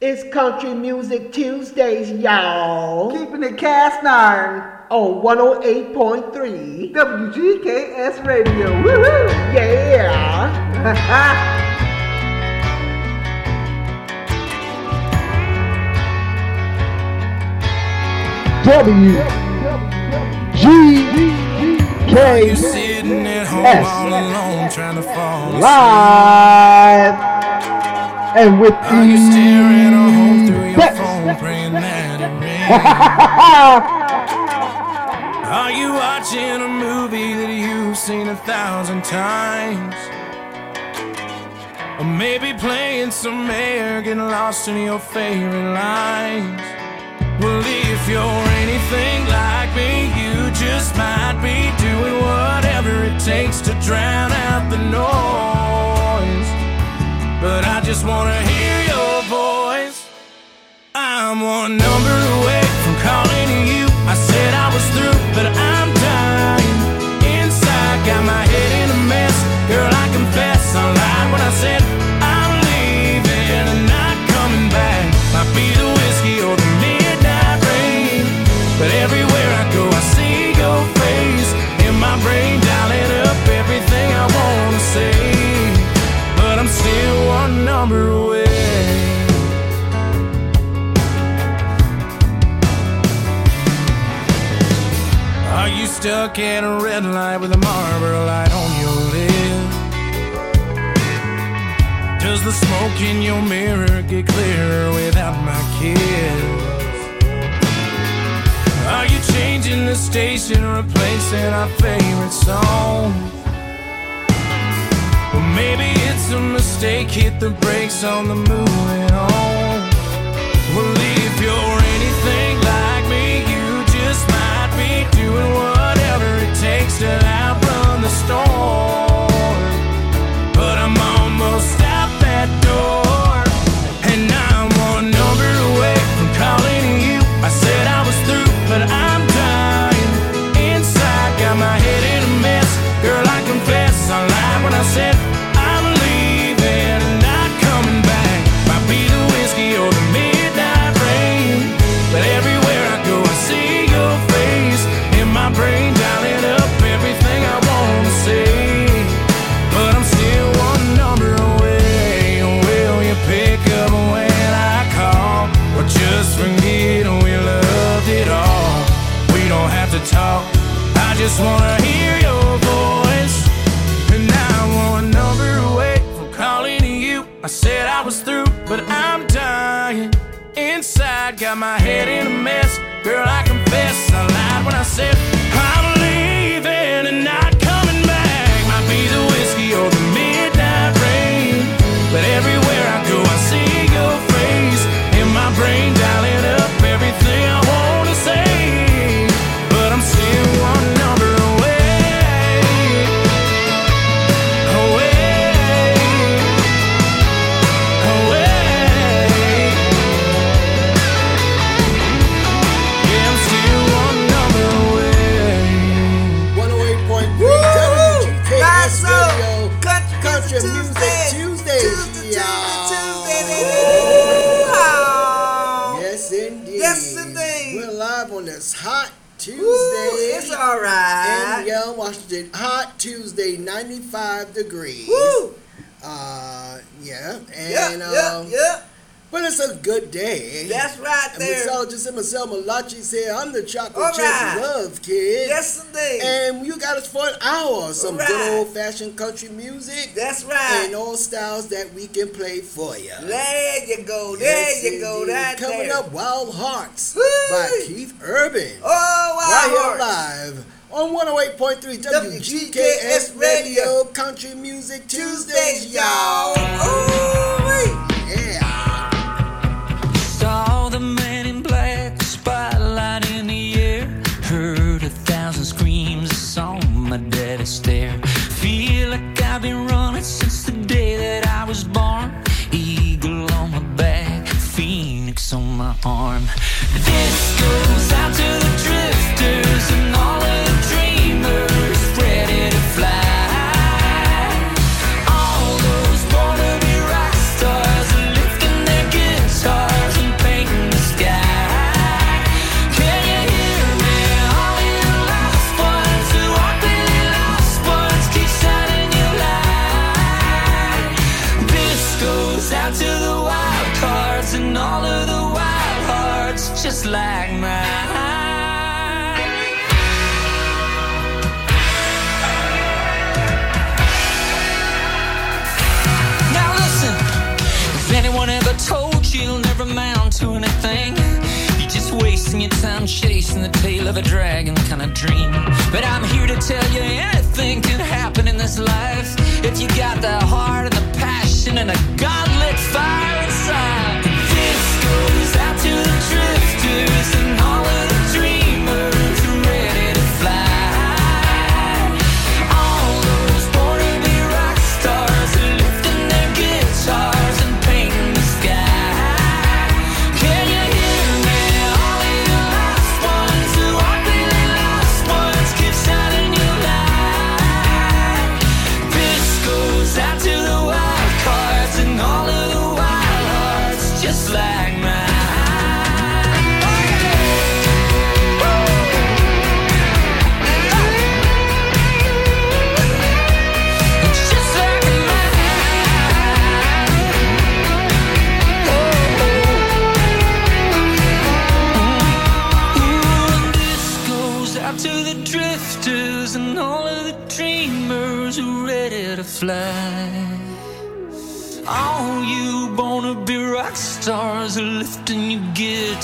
It's Country Music Tuesdays, y'all. Keeping it cast iron. On 108.3 WGKS Radio. Woohoo! Yeah. W G K Sitting at home all alone trying to fall asleep. live and with Are you staring at home through your phone praying that it rains? Are you watching a movie that you've seen a thousand times? Or maybe playing some air, getting lost in your favorite lines? Well, if you're anything like me, you just might be doing whatever it takes to drown out the noise. But I just wanna hear your voice. I'm one number away from calling you. I said I was through, but I'm number away. Are you stuck at a red light with a Marlboro light on your lip? Does the smoke in your mirror get clearer without my kiss? Are you changing the station, or replacing our favorite song? Maybe it's a mistake, hit the brakes on the moving on. Well, if you're anything like me, you just might be doing whatever it takes to outrun the storm. Just wanna hear your voice. And number away from calling you. I said I was through, but I'm dying. Inside, got my head in a mess. Girl, I confess I lied when I said Country, Country Music Tuesday. Tuesdays, Tuesday. Tuesday, Tuesday. Yes, indeed. Yes, indeed. We're live on this hot Tuesday. Woo, it's all in right. Yale, Washington. Hot Tuesday, 95 degrees. Woo. Uh, yeah. Yeah, And, yeah, um, yeah. But it's a good day. That's right And there. Marcel, just Marcel Malachi said, I'm the chocolate All chip right. love kid. Yes, indeed. And you got us for an hour. Some right. good old fashioned country music. That's right. And all styles that we can play for you. There you go. There Yes, you go. That Coming there. up, Wild Hearts Woo. by Keith Urban. Oh, wow. right here live on 108.3 WGKS WGKS Radio Radio. Country Music Tuesdays, Tuesdays, y'all. y'all. Ooh-wee. Yeah. My daddy stare. Feel like I've been running since the day that I was born. Eagle on my back, phoenix on my arm. This goes out to the drifters and all chasing the tail of a dragon kind of dream. But I'm here to tell you anything can happen in this life if you got the heart and the passion and the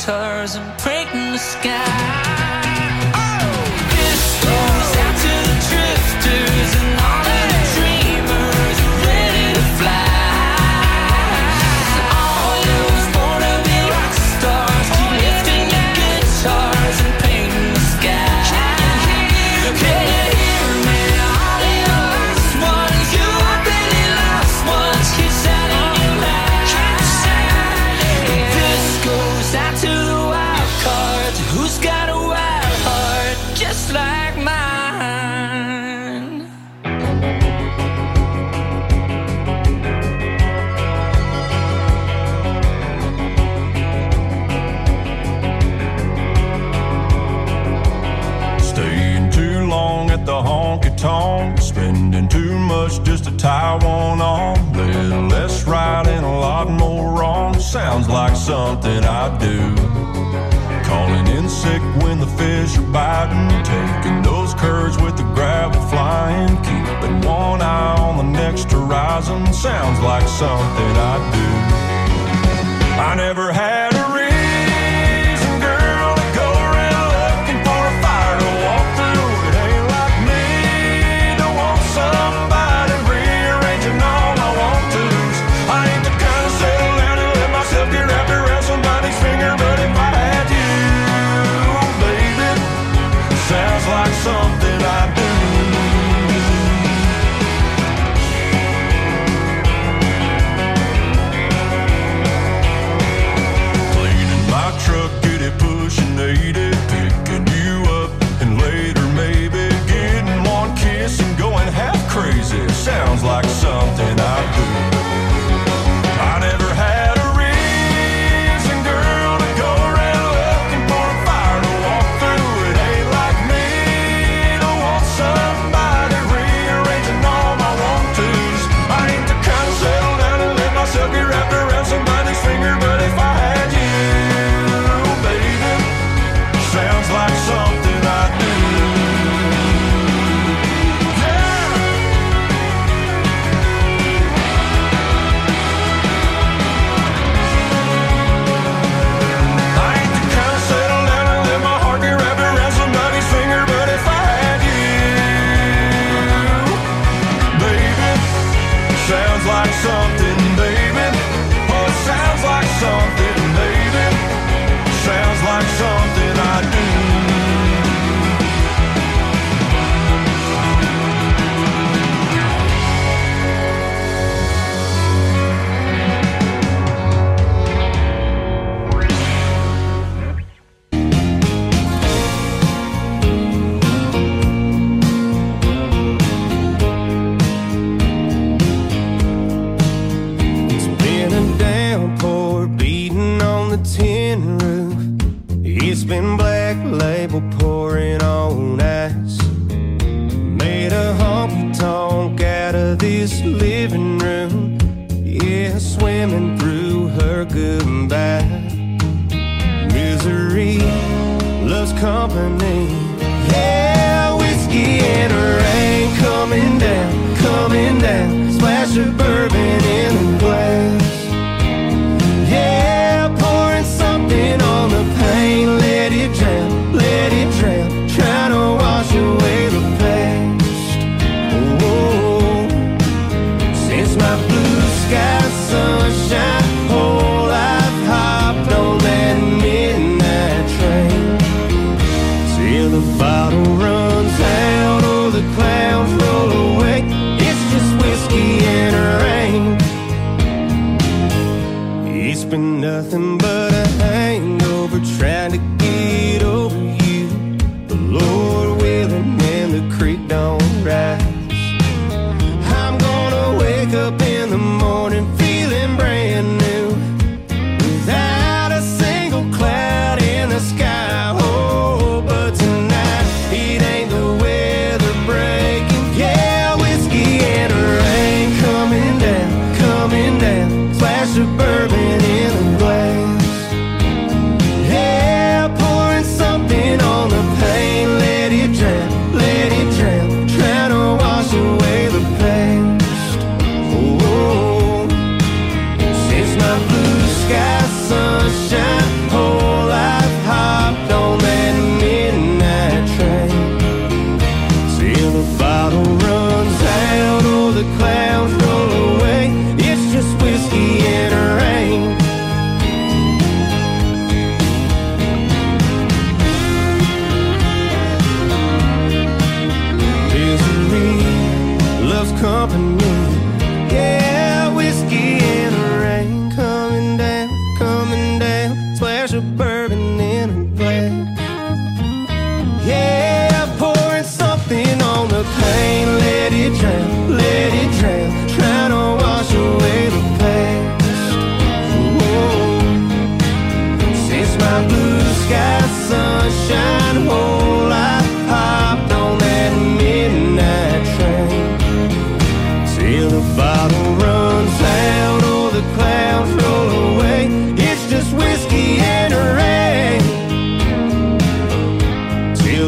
stars and breaking the sky. tie one on, little less right and a lot more wrong. Sounds like something I do. Calling in sick when the fish are biting, taking those curves with the gravel flying, keeping one eye on the next horizon. Sounds like something I do. I never had It's been nothing but a hangover trying to get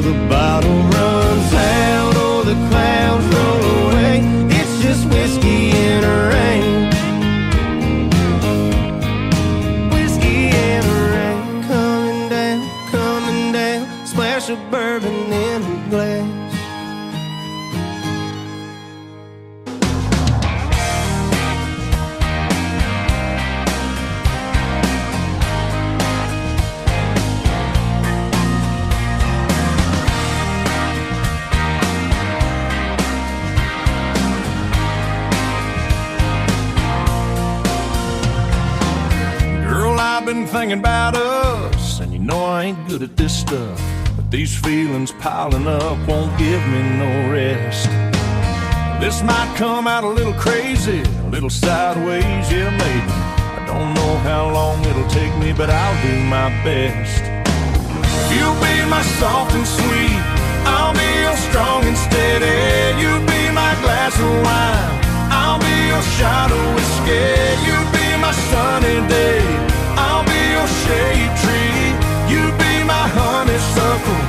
the bottle feelings piling up won't give me no rest. This might come out a little crazy, a little sideways, yeah, maybe. I don't know how long it'll take me, but I'll do my best. You'll be my soft and sweet, I'll be your strong and steady. You'll be my glass of wine, I'll be your shot of whiskey. You'll be my sunny day, I'll be your shade tree. You'll be my honeysuckle.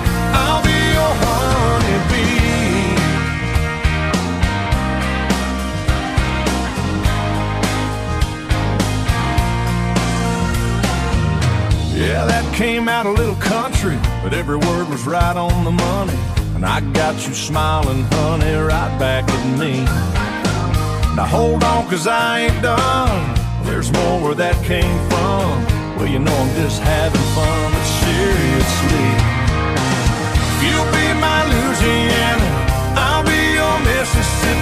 Yeah, that came out a little country, but every word was right on the money. And I got you smiling, honey, right back at me. Now hold on, cause I ain't done. There's more where that came from. Well, you know I'm just having fun, but seriously. you'll be my Louisiana, I'll be your Mississippi.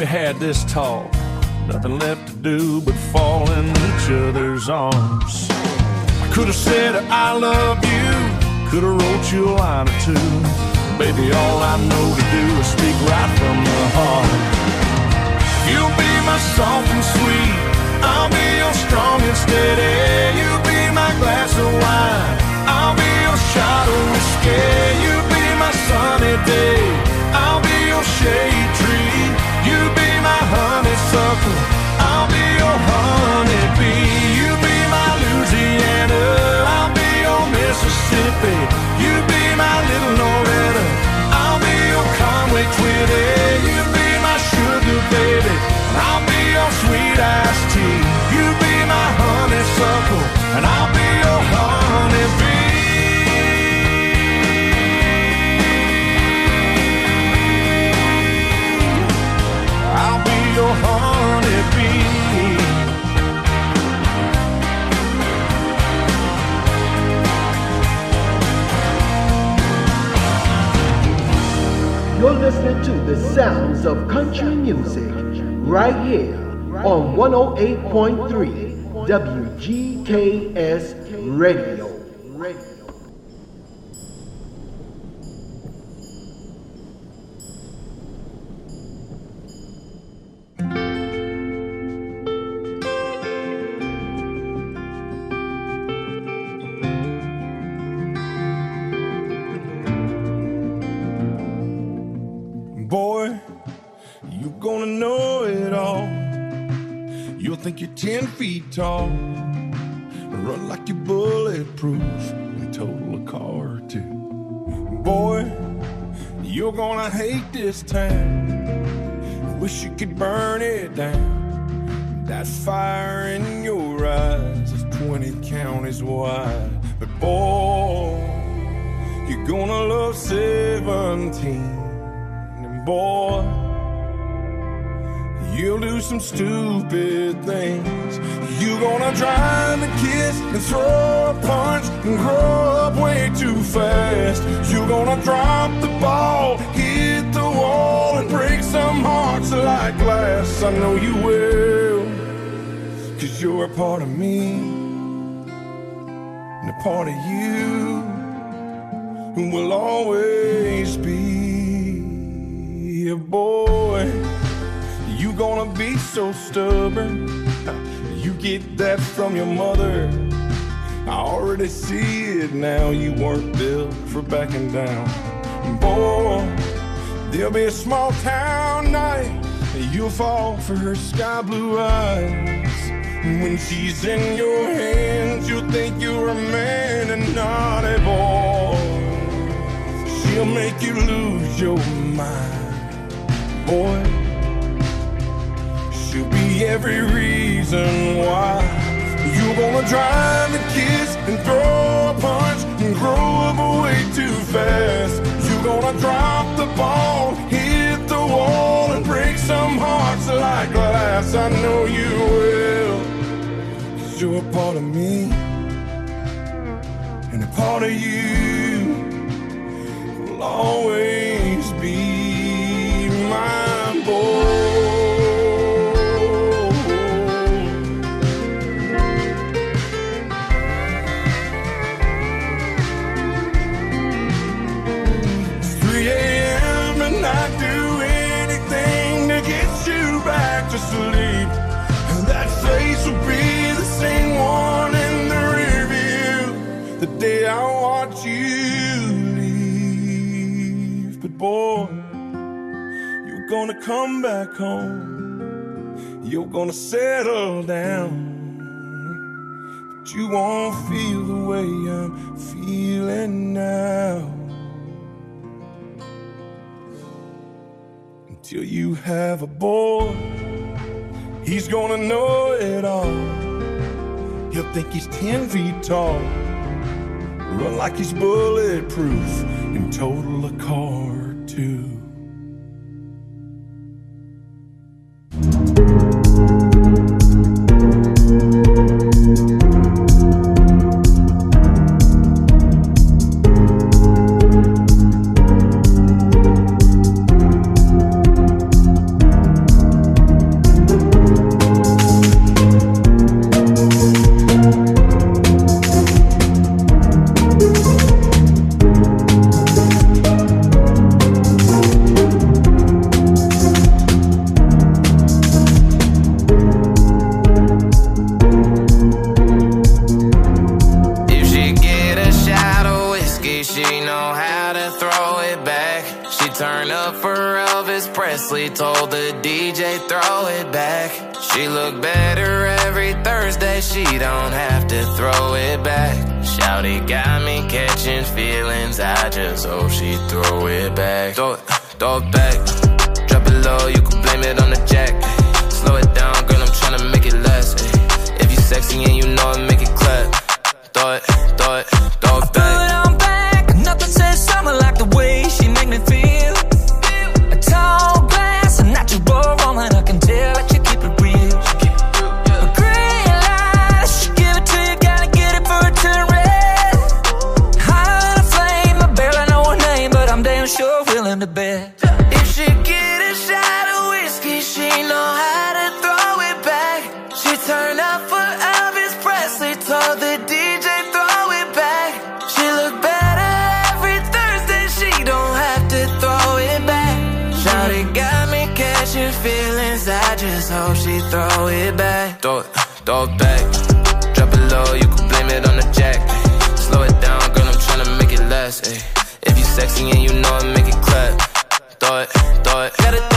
we had this talk, nothing left to do but fall in each other's arms. I could have said I love you, could have wrote you a line or two. Baby, all I know to do is speak right from the heart. You'll be my soft and sweet. I'll be your strong and steady. You be my glass of wine. I'll be your shot of whiskey. You be my sunny day. I'll be your shade honeysuckle. I'll be your honeybee. You'll be my Louisiana. I'll be your Mississippi. You'll be my little Loretta. I'll be your Conway Twitty. You'll be my sugar baby. I'll be your sweet iced tea. You be my honeysuckle, and I'll be your honeybee. You're listening to the sounds of country music right here on 108.3 WGKS Radio. Tall. Run like you're bulletproof and total a car or two. Boy, you're gonna hate this town. Wish you could burn it down. That fire in your eyes is 20 counties wide. But boy, you're gonna love 17. And boy, you'll do some stupid things. You're gonna drive and kiss and throw a punch and grow up way too fast. You're gonna drop the ball, hit the wall, and break some hearts like glass. I know you will, cause you're a part of me, and a part of you who will always be a boy. You're gonna be so stubborn. Get that from your mother. I already see it now. You weren't built for backing down. Boy, there'll be a small town night. You'll fall for her sky blue eyes. When she's in your hands, you'll think you're a man and not a boy. She'll make you lose your mind, boy. She'll be every reason why you're gonna drive and kiss and throw a punch and grow up way too fast. You're gonna drop the ball, hit the wall, and break some hearts like glass. I know you will. Cause you're a part of me and a part of you will always be my boy. Boy, you're gonna come back home. You're gonna settle down. But you won't feel the way I'm feeling now. Until you have a boy, he's gonna know it all. He'll think he's 10 feet tall, run like he's bulletproof, and total a car to thought.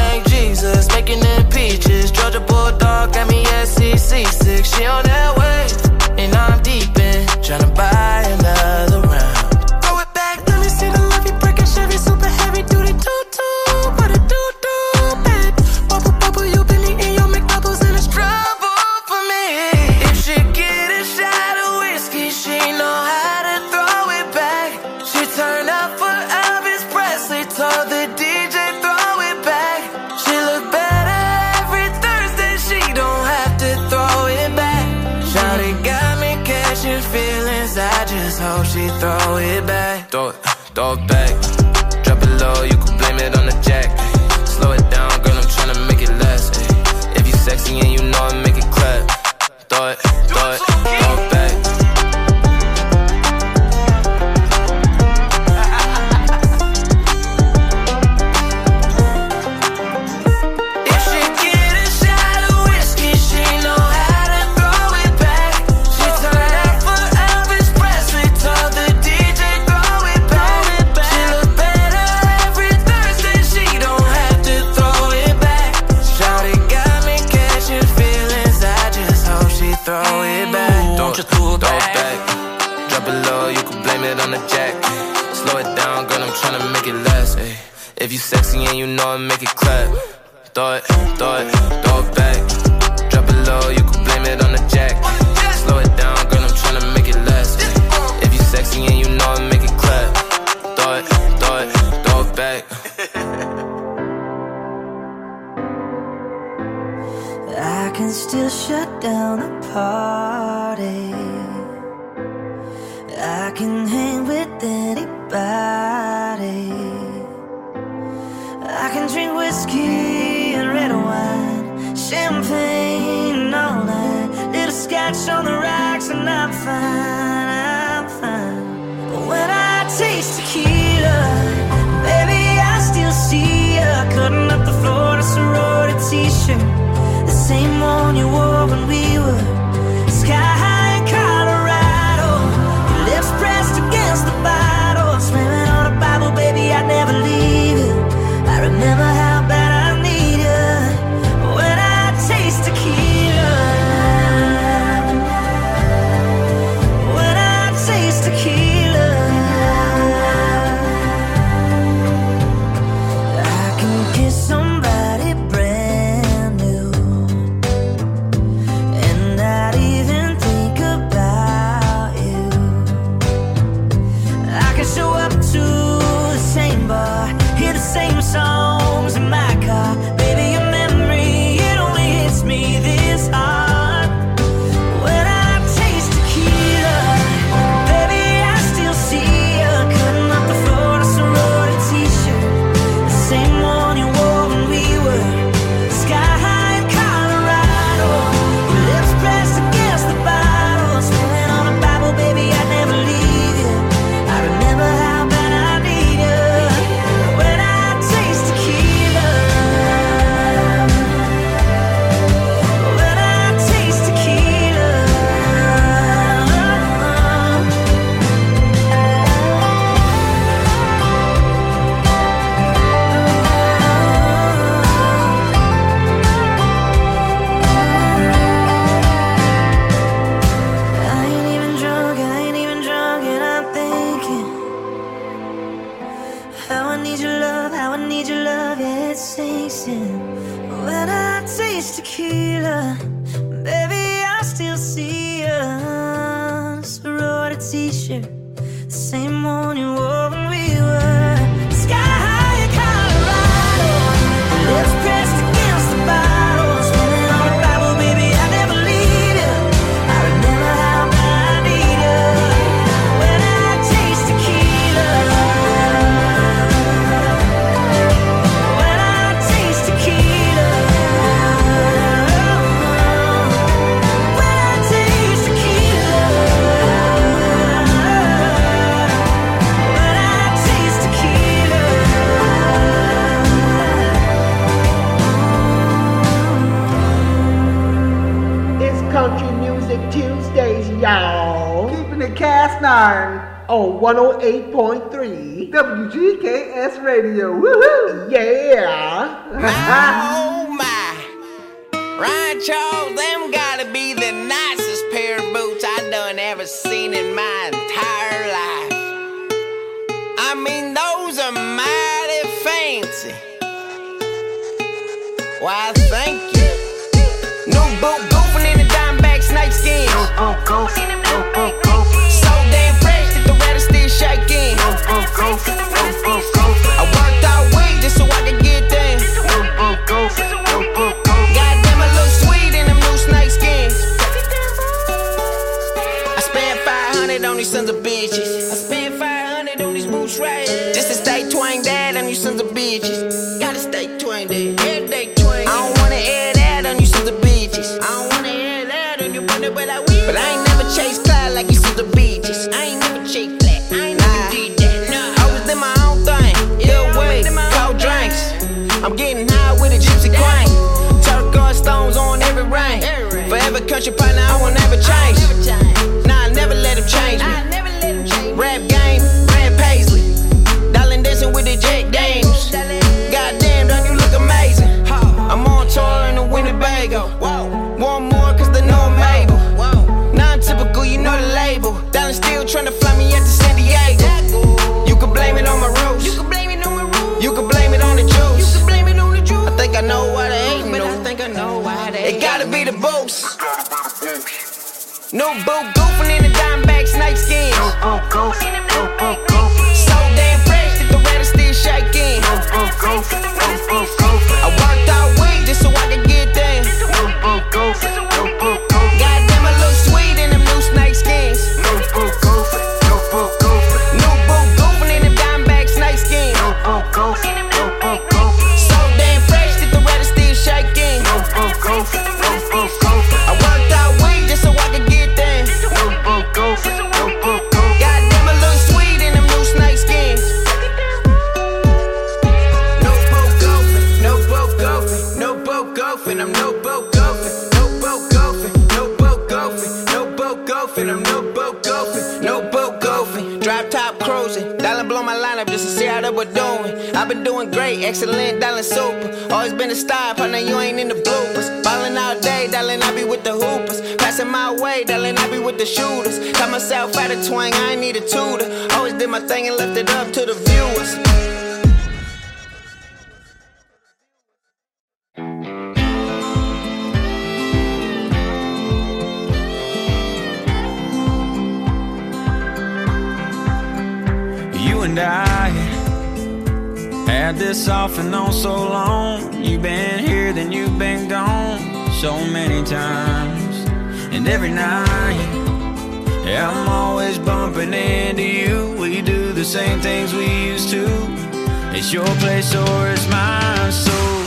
down a party. I can hang with anybody. I can drink whiskey and red wine, champagne all that. little scotch on the rocks, and I'm fine. I'm fine. But when I taste tequila, baby, I still see you cutting up the floor in a sorority t-shirt, the same one you wore. golfing. I'm no boat golfing, no boat golfing. Drive top cruising. Dollar blow my lineup just to see how they were doing. I've been doing great, excellent, dollar super. Always been a star, partner, you ain't in the bloopers. Ballin' all day, darling, I be with the hoopers. Passing my way, darling, I be with the shooters. Got myself out of twang, I ain't need a tutor. Always did my thing and left it up to the viewers. and I had this off and on so long. You've been here, then you've been gone so many times. And every night, yeah, I'm always bumping into you. We do the same things we used to. It's your place or it's mine, so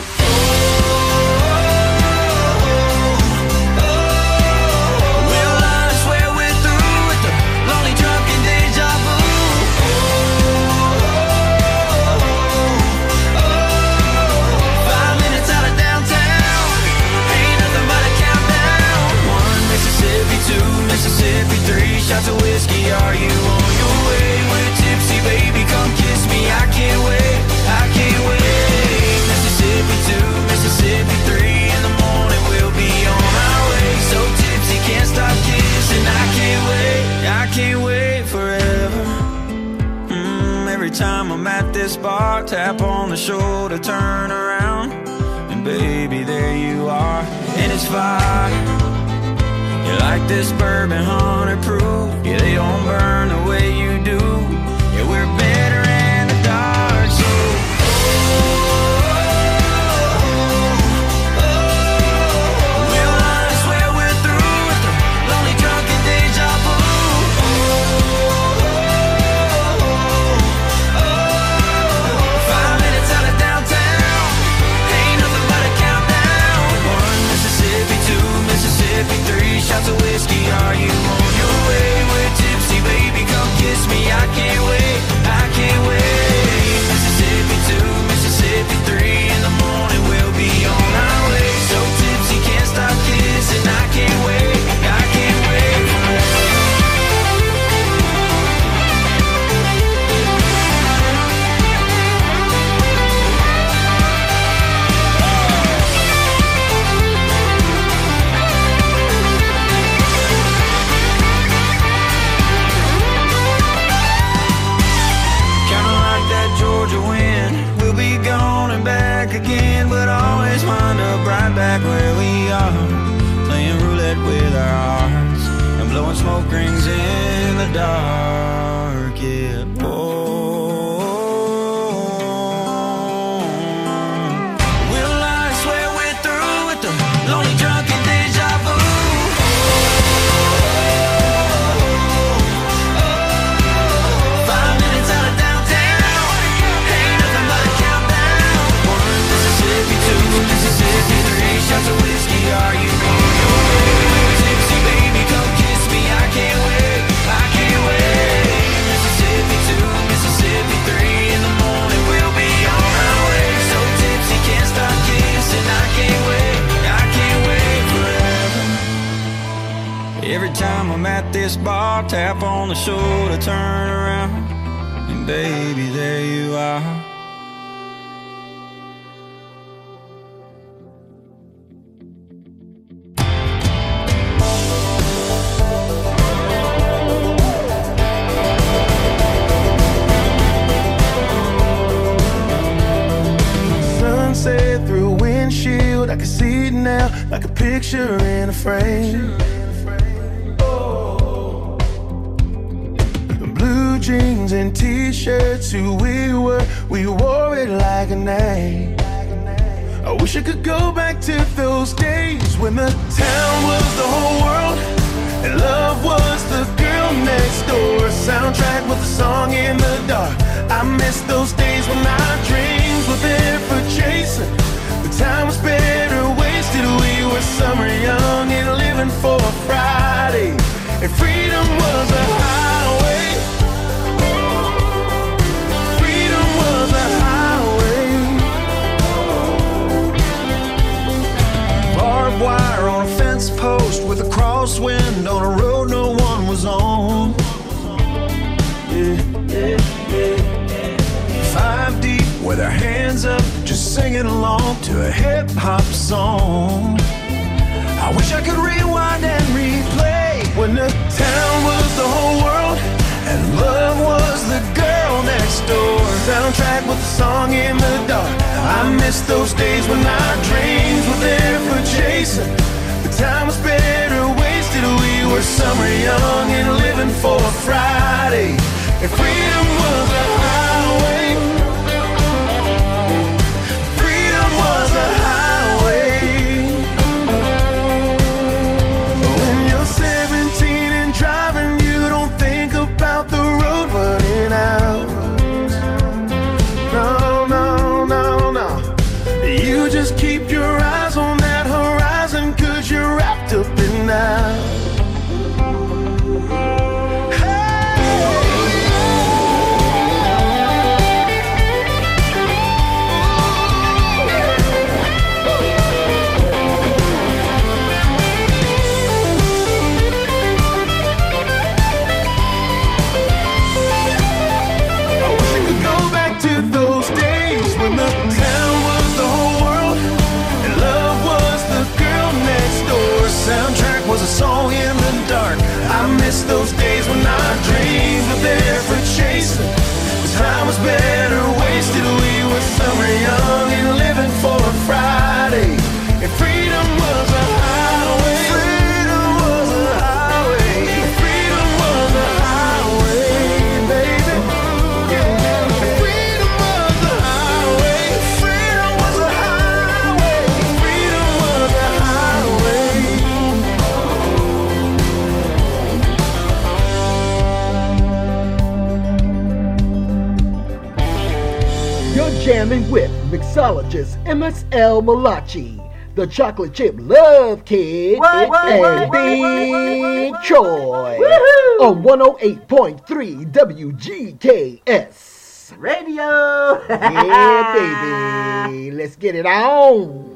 shots of whiskey, are you on your way? We're tipsy, baby, come kiss me, I can't wait, I can't wait. Mississippi 2, Mississippi 3, in the morning we'll be on our way. So tipsy, can't stop kissing, I can't wait, I can't wait forever. Mm, Every time I'm at this bar, tap on the shoulder, turn around. And baby, there you are, and it's fire like this bourbon hundred proof? Yeah, they don't burn the way this bar, tap on the shoulder, turn around, and baby, there you are. Sunset through windshield, I can see it now like a picture in a frame. Jeans and t-shirts, who we were, we wore it like a name. I wish I could go back to those days when the town was the whole world and love was the girl next door. Soundtrack with a song in the dark. I miss those days when our dreams were there for chasing. The time was better wasted. We were summer young and living for a Friday. And freedom was a highway. Wire on a fence post with a crosswind on a road no one was on. Five deep with our hands up, just singing along to a hip hop song. I wish I could rewind and replay When the town was the whole world and love was the next door. Soundtrack with a song in the dark. I miss those days when our dreams were there for chasing. The time was better wasted. We were summer young and living for Friday. And freedom mixologist MSL Malachi, the chocolate chip love kid, What, what, and what, Big Troy on 108.3 WGKS. Radio. Yeah, baby. Let's get it on.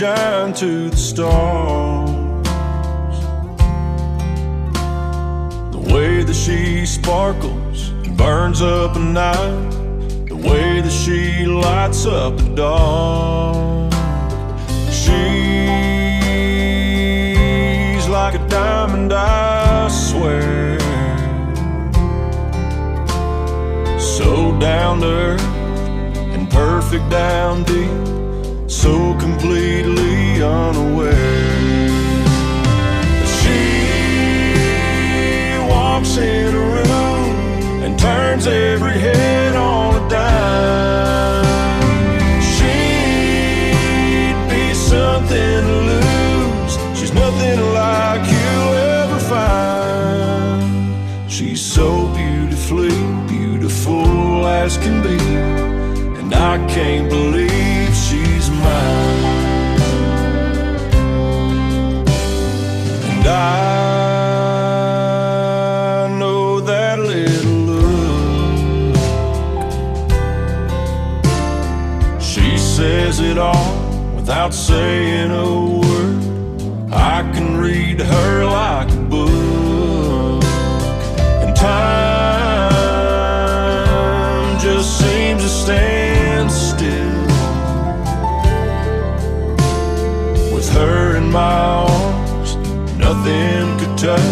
Shine to the stars. The way that she sparkles and burns up a night. The way that she lights up the dark. She's like a diamond, I swear. So down to earth and perfect down deep, so completely unaware. She walks in a room and turns every head on a dime. She'd be something to lose. She's nothing like you'll ever find. She's so beautifully beautiful as can be. And I can't believe And I know that little look. She says it all without saying a word. I can read her like nothing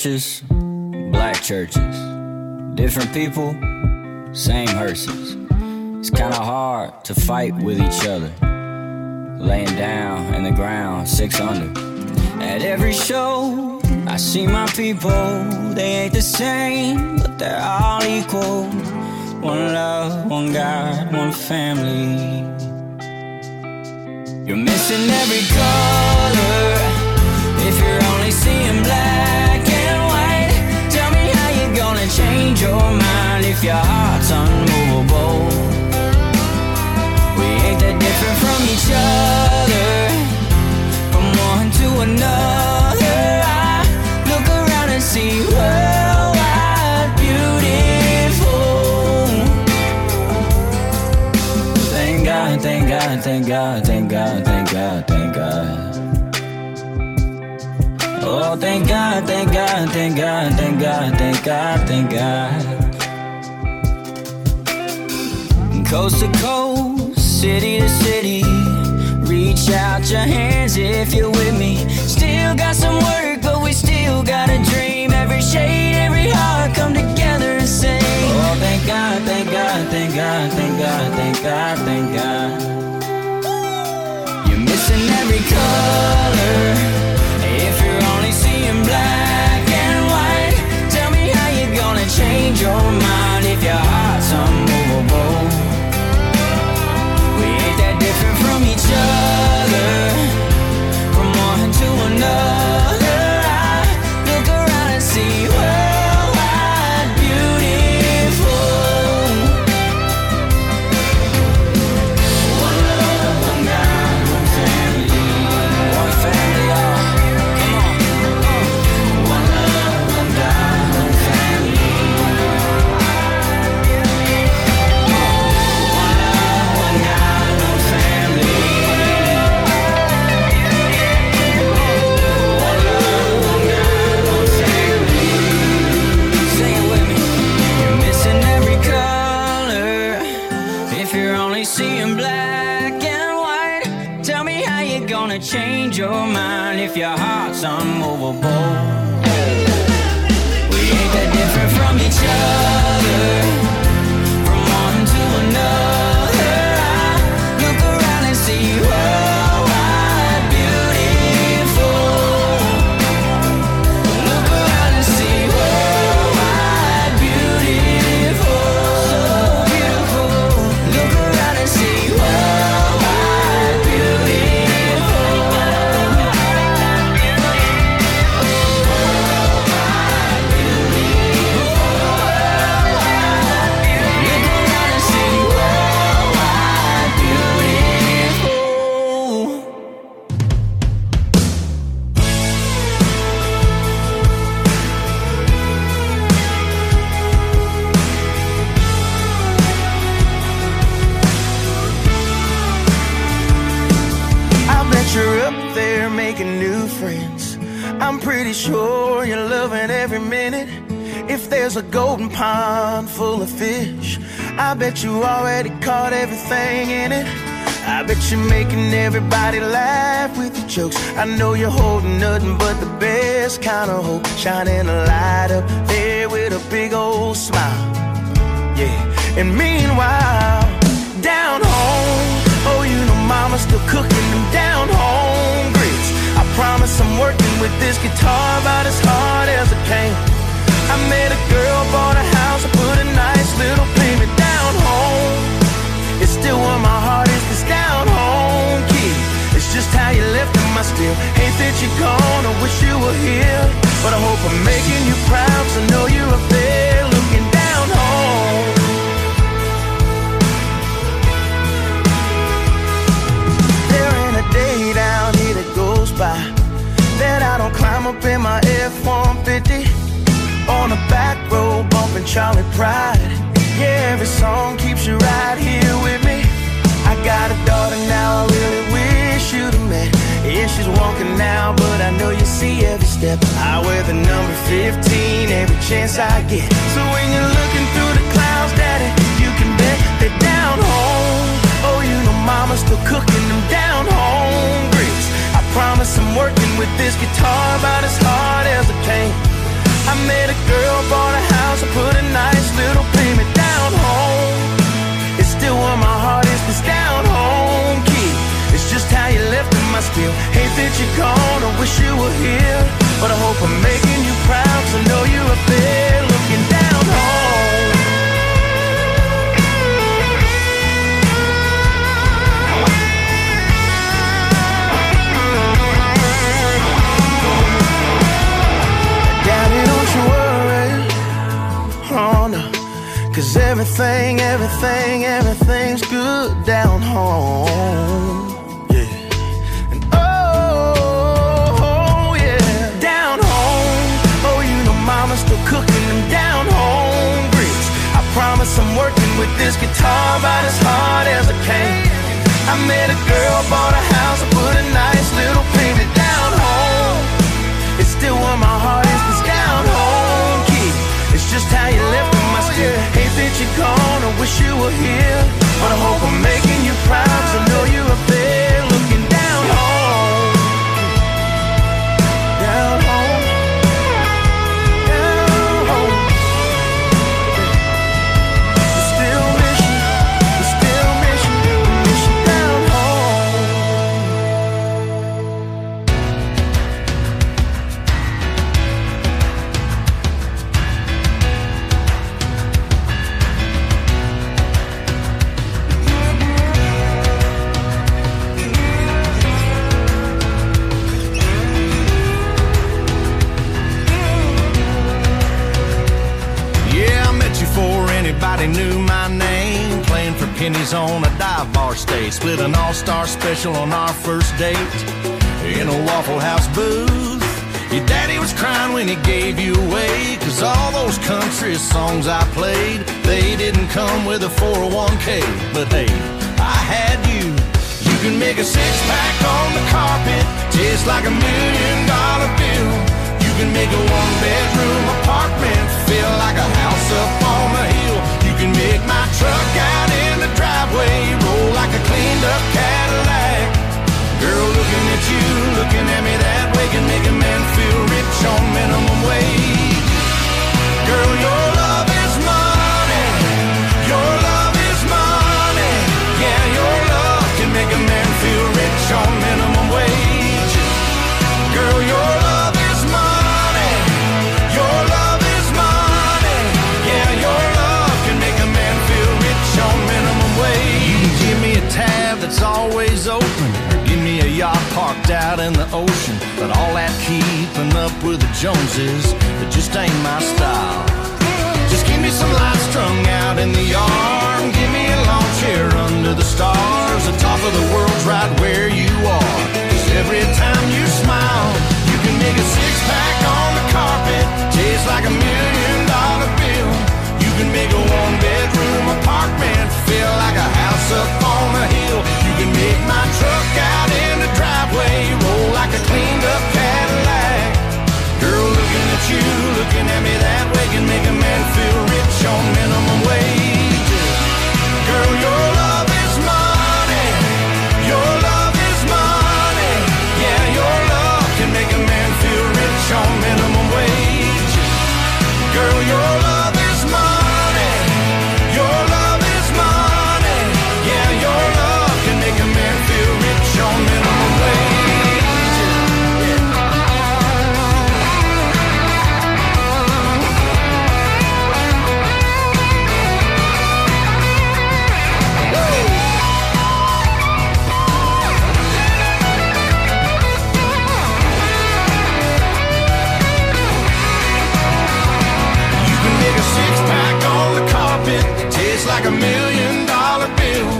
churches, black churches, different people, same hearses. It's kinda hard to fight with each other. Laying down in the ground, six under. At every show, I see my people. They ain't the same, but they're all equal. One love, one God, one family. You're missing every color. If you're only seeing black change your mind if your heart's unmovable. We ain't that different from each other, from one to another. I look around and see worldwide beautiful. Thank God, thank God, thank God, thank God, thank God, thank God. Oh, thank God, thank God, thank God, thank God, thank God, thank God. Coast to coast, city to city, reach out your hands if you're with me. Still got some work, but we still got a dream. Every shade, every heart come together and sing. Oh, thank God, thank God, thank God, thank God, thank God, thank God. You're missing every color. If you're only seeing black change your mind if your heart's unmovable. We ain't that different from each other, gonna change your mind if your heart's unmovable. We ain't that different from each other, sure you're loving every minute. If there's a golden pond full of fish, I bet you already caught everything in it. I bet you're making everybody laugh with your jokes. I know you're holding nothing but the best kind of hope. Shining a light up there with a big old smile. Yeah, and meanwhile, down home, oh, you know mama's still cooking them down home promise I'm working with this guitar about as hard as I can. I met a girl, bought a house, I put a nice little payment down home. It's still where my heart is, this down home kid. It's just how you left him, I still hate that you're gone. I wish you were here, but I hope I'm making you proud, I know you're up there Charley Pride. Yeah, every song keeps you right here with me. I got a daughter now, I really wish you'd have met. Yeah, she's walking now, but I know you see every step. I wear the number 15 every chance I get. So when you're looking through the clouds, Daddy, you can bet they're down home. Oh, you know mama's still cooking them down home grits. I promise I'm working with this guitar about as hard as I can. I met a girl, bought a house, I put a nice little payment down home. It's still where my heart is, this down home kid. It's just how you left him, I still hate that you're gone. I wish you were here, but I hope I'm making you proud. I know you're up there Cause everything, everything, everything's good down home. Yeah. And oh, oh, yeah. Down home. Oh, you know mama's still cooking them down home grits. I promise I'm working with this guitar about as hard as I can. I met a girl, bought a house, I put a nice little payment down home. It's still where my heart is, this down home kid. It's just how you left him, I still oh, hate that you're gone. I wish you were here, but I hope I'm making you proud. On a dive bar stage. Split an all star special on our first date in a Waffle House booth. Your daddy was crying when he gave you away. Cause all those country songs I played, they didn't come with a 401k. But hey, I had you. You can make a six pack on the carpet, just like a million dollar bill. You can make a one bedroom apartment feel like a house up on a hill. You can make my truck out in highway, roll like a cleaned up Cadillac. Girl, looking at you, looking at me that way can make a man feel rich on minimum wage. Girl, you're roll out in the ocean. But all that keeping up with the Joneses, it just ain't my style. Just give me some lights strung out in the yard. Give me a lawn chair under the stars. The top of the world's right where you are. 'Cause every time you smile, you can make a six pack on the carpet. Taste like a million dollar bill. You can make a one bedroom apartment feel like a house up on a hill. You can make my truck out looking at me that way can make a man feel a million dollar bill.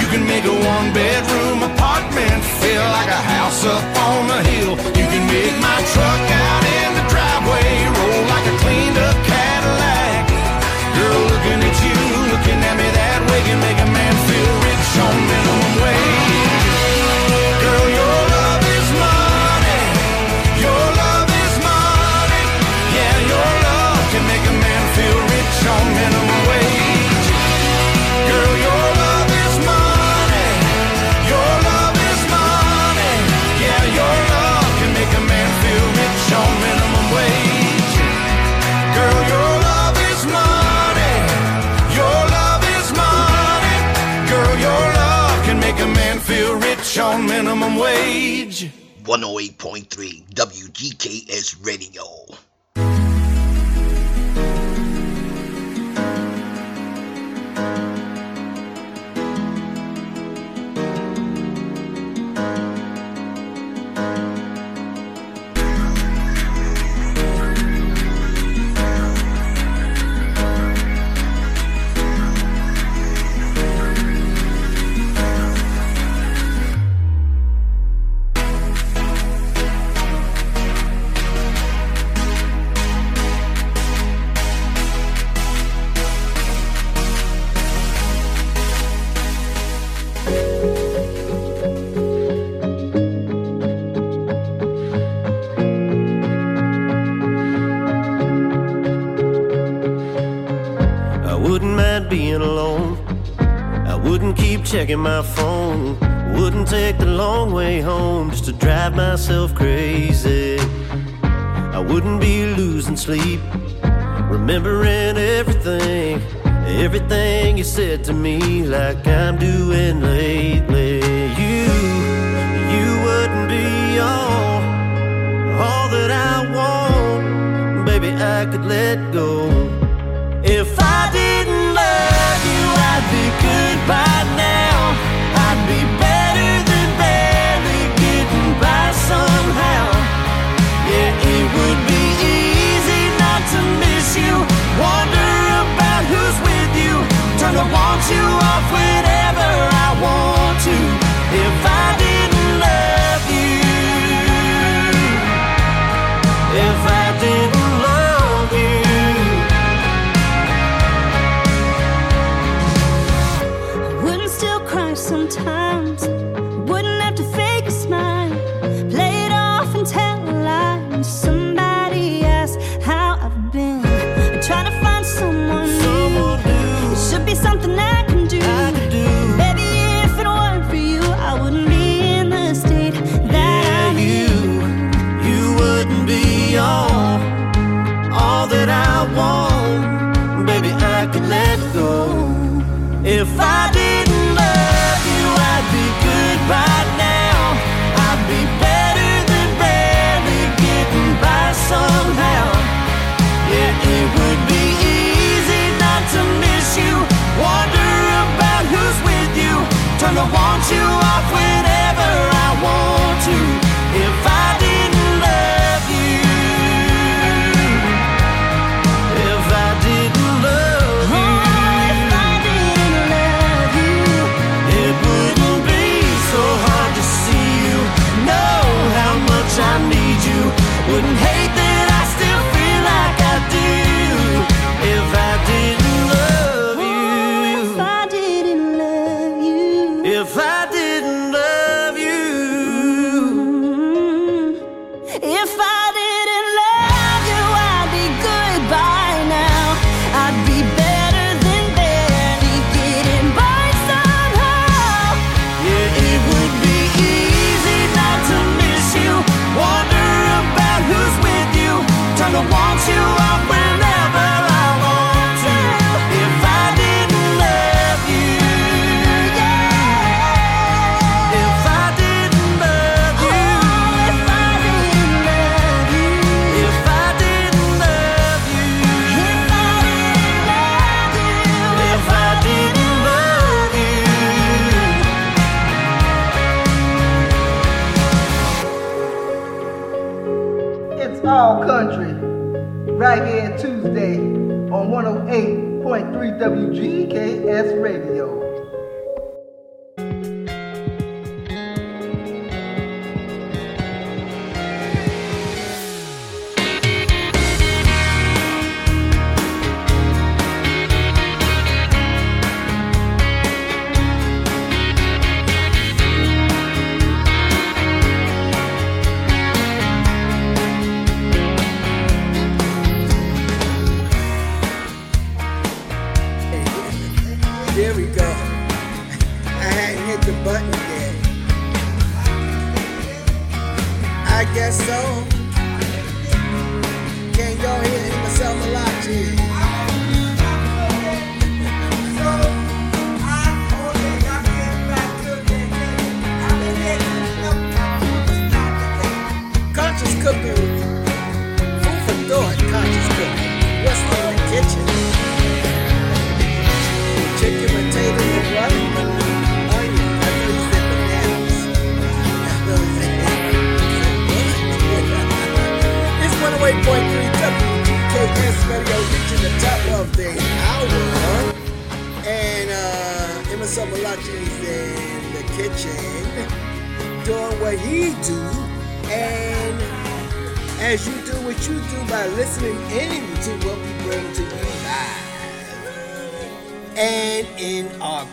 You can make a one bedroom apartment feel like a house up on a hill. You can make my truck 108.3 WGKS Radio. Checking my phone. Wouldn't take the long way home just to drive myself crazy. I wouldn't be losing sleep, remembering everything, everything you said to me, like I'm doing lately. You, you wouldn't be all, all that I want. Baby, I could let go. If I didn't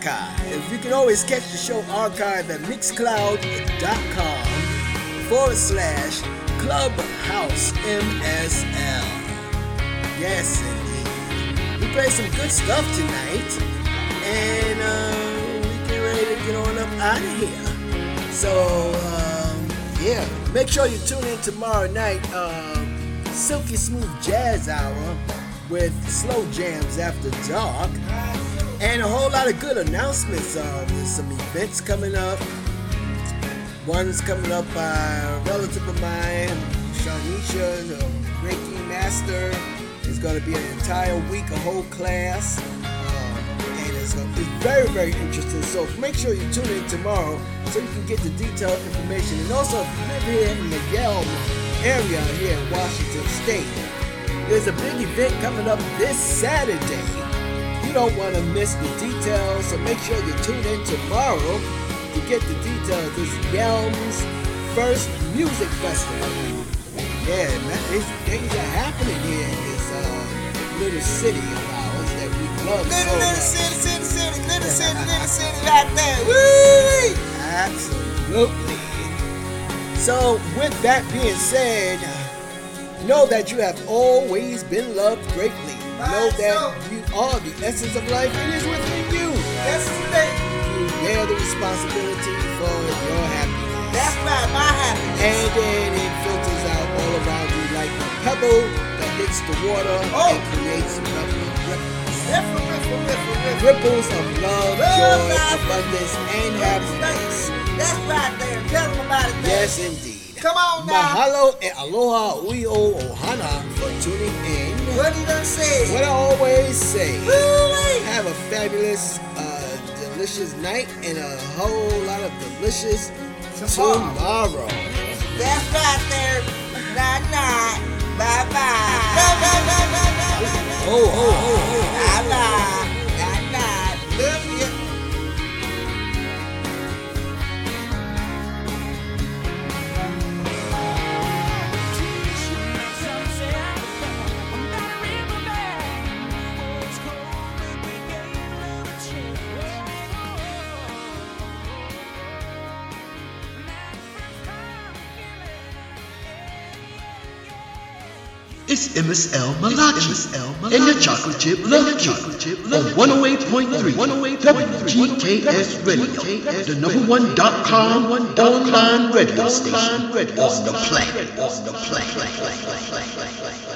archive. You can always catch the show archive at mixcloud.com forward slash clubhouse MSL. Yes, indeed. We play some good stuff tonight, and uh, we get ready to get on up out of here. So, um, yeah, make sure you tune in tomorrow night. Um, Silky Smooth Jazz Hour with slow jams after dark and a whole lot of good announcements. Uh, there's some events coming up. One's coming up by a relative of mine, Shanisha, the Reiki Master. It's going to be an entire week, a whole class. Uh, and it's, gonna, it's very, very interesting. So make sure you tune in tomorrow so you can get the detailed information. And also, if you live here in the Yelm area here in Washington State, there's a big event coming up this Saturday. You don't want to miss the details, so make sure you tune in tomorrow to get the details. This Yelm's first music festival. Yeah, man, it's, things are happening here in this uh, little city of ours that we love so Little, little much. city, city, city, little city, little city right there. Woo! Absolutely. So, with that being said, know that you have always been loved greatly. Know that you are the essence of life. It is within you. That's today. You bear the responsibility for your happiness. That's right, my happiness. And then it filters out all around you like a pebble that hits the water Oh. and creates ripple, ripples. Riffle, riffle, riffle. ripples of love, Love, joy, life. abundance, and happiness. That's right there. Tell them about it. Yes, indeed. Come on now. Mahalo e aloha uio ohana for tuning in. What you I say? What I always say, Woo-wee. have a fabulous, uh, delicious night and a whole lot of delicious Tomorrow. tomorrow. That's right there. Night, night. Bye, bye. Bye, bye, bye, bye, bye, bye. Oh, oh, oh, oh. Bye, bye. Night, night. Love It's MSL Malachi. And the Chocolate Chip Love Cube on 108.3 WGKS Radio, the number one dot com online radio station. on the planet. On the planet.